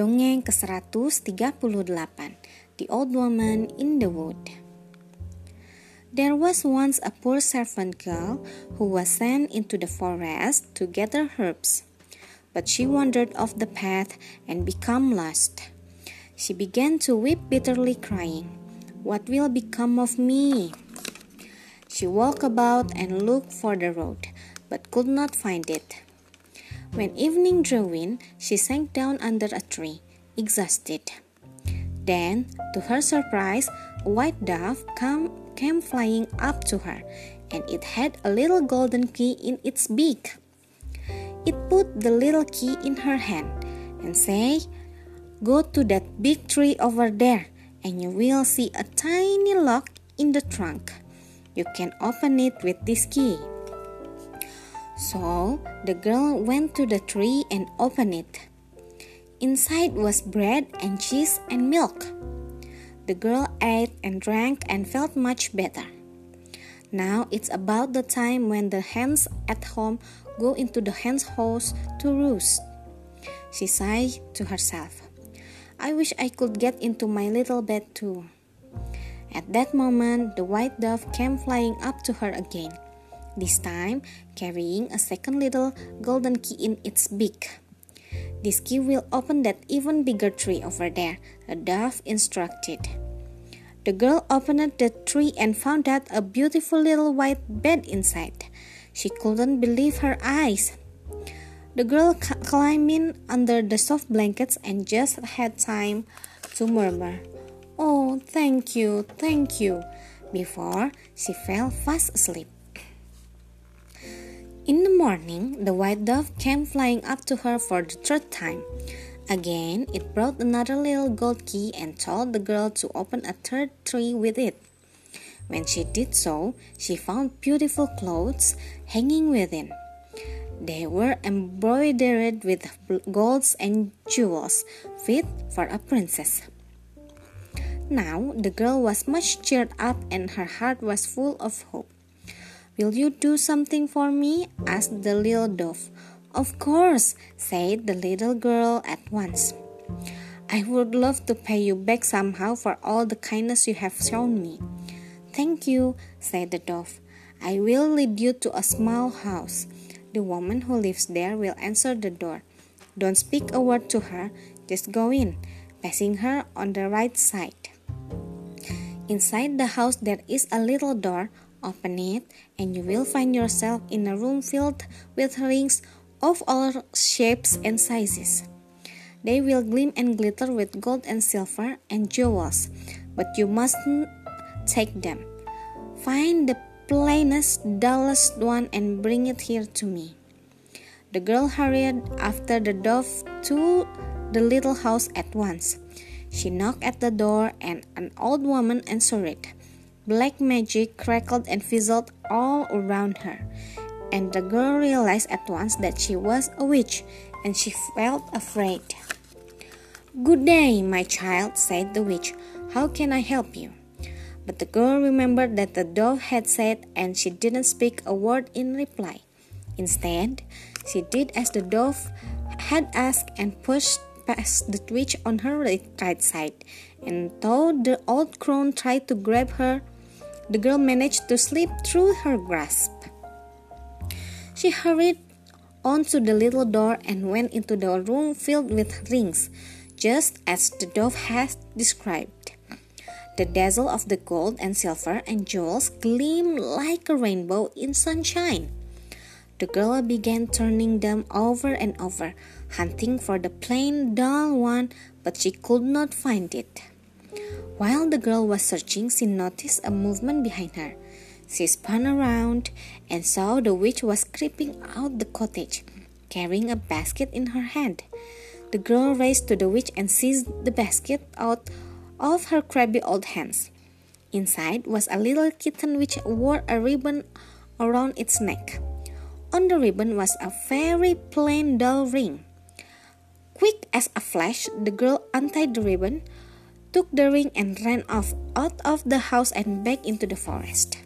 Dongeng ke-138 The Old Woman in the Wood There was once a poor servant girl who was sent into the forest to gather herbs. But she wandered off the path and became lost. She began to weep bitterly, crying, What will become of me? She walked about and looked for the road, but could not find it. When evening drew in, she sank down under a tree, exhausted. Then, to her surprise, a white dove come, came flying up to her, and it had a little golden key in its beak. It put the little key in her hand and said, Go to that big tree over there, and you will see a tiny lock in the trunk. You can open it with this key. So the girl went to the tree and opened it. Inside was bread and cheese and milk. The girl ate and drank and felt much better. Now it's about the time when the hens at home go into the hen's house to roost. She sighed to herself. I wish I could get into my little bed too. At that moment, the white dove came flying up to her again this time carrying a second little golden key in its beak. This key will open that even bigger tree over there, a dove instructed. The girl opened the tree and found out a beautiful little white bed inside. She couldn't believe her eyes. The girl climbed in under the soft blankets and just had time to murmur, Oh, thank you, thank you, before she fell fast asleep. In the morning, the white dove came flying up to her for the third time. Again, it brought another little gold key and told the girl to open a third tree with it. When she did so, she found beautiful clothes hanging within. They were embroidered with golds and jewels, fit for a princess. Now the girl was much cheered up and her heart was full of hope. Will you do something for me? asked the little dove. Of course, said the little girl at once. I would love to pay you back somehow for all the kindness you have shown me. Thank you, said the dove. I will lead you to a small house. The woman who lives there will answer the door. Don't speak a word to her, just go in, passing her on the right side. Inside the house there is a little door Open it, and you will find yourself in a room filled with rings of all shapes and sizes. They will gleam and glitter with gold and silver and jewels, but you mustn't take them. Find the plainest, dullest one and bring it here to me. The girl hurried after the dove to the little house at once. She knocked at the door, and an old woman answered it. Black magic crackled and fizzled all around her, and the girl realized at once that she was a witch, and she felt afraid. Good day, my child, said the witch. How can I help you? But the girl remembered that the dove had said, and she didn't speak a word in reply. Instead, she did as the dove had asked and pushed past the witch on her right, side. And though the old crone tried to grab her, the girl managed to slip through her grasp. She hurried on to the little door and went into the room filled with rings, just as the dove had described. The dazzle of the gold and silver and jewels gleamed like a rainbow in sunshine. The girl began turning them over and over, hunting for the plain, dull one, but she could not find it. While the girl was searching, she noticed a movement behind her. She spun around and saw the witch was creeping out the cottage, carrying a basket in her hand. The girl raced to the witch and seized the basket out of her crabby old hands. Inside was a little kitten which wore a ribbon around its neck. On the ribbon was a very plain dull ring. Quick as a flash, the girl untied the ribbon, took the ring and ran off out of the house and back into the forest.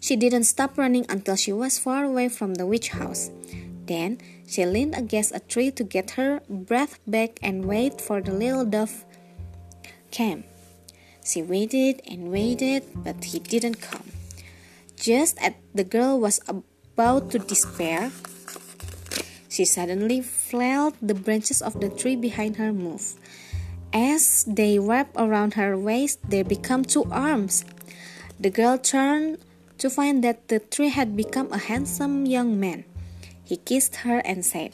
She didn't stop running until she was far away from the witch house. Then she leaned against a tree to get her breath back and wait for the little dove came. She waited and waited, but he didn't come. Just as the girl was about to despair, she suddenly felt the branches of the tree behind her move. As they wrap around her waist, they become two arms. The girl turned to find that the tree had become a handsome young man. He kissed her and said,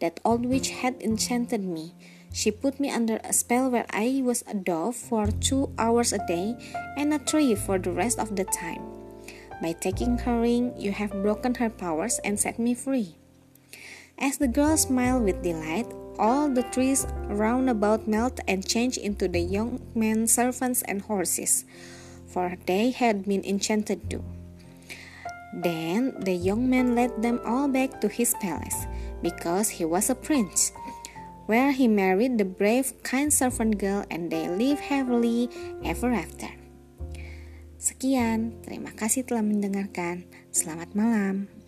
That old witch had enchanted me. She put me under a spell where I was a dove for two hours a day and a tree for the rest of the time. By taking her ring, you have broken her powers and set me free. As the girl smiled with delight, all the trees round about melted and changed into the young man's servants and horses, for they had been enchanted too. Then the young man led them all back to his palace, because he was a prince, where he married the brave, kind servant girl and they lived happily ever after. Sekian, terima kasih telah mendengarkan. Selamat malam.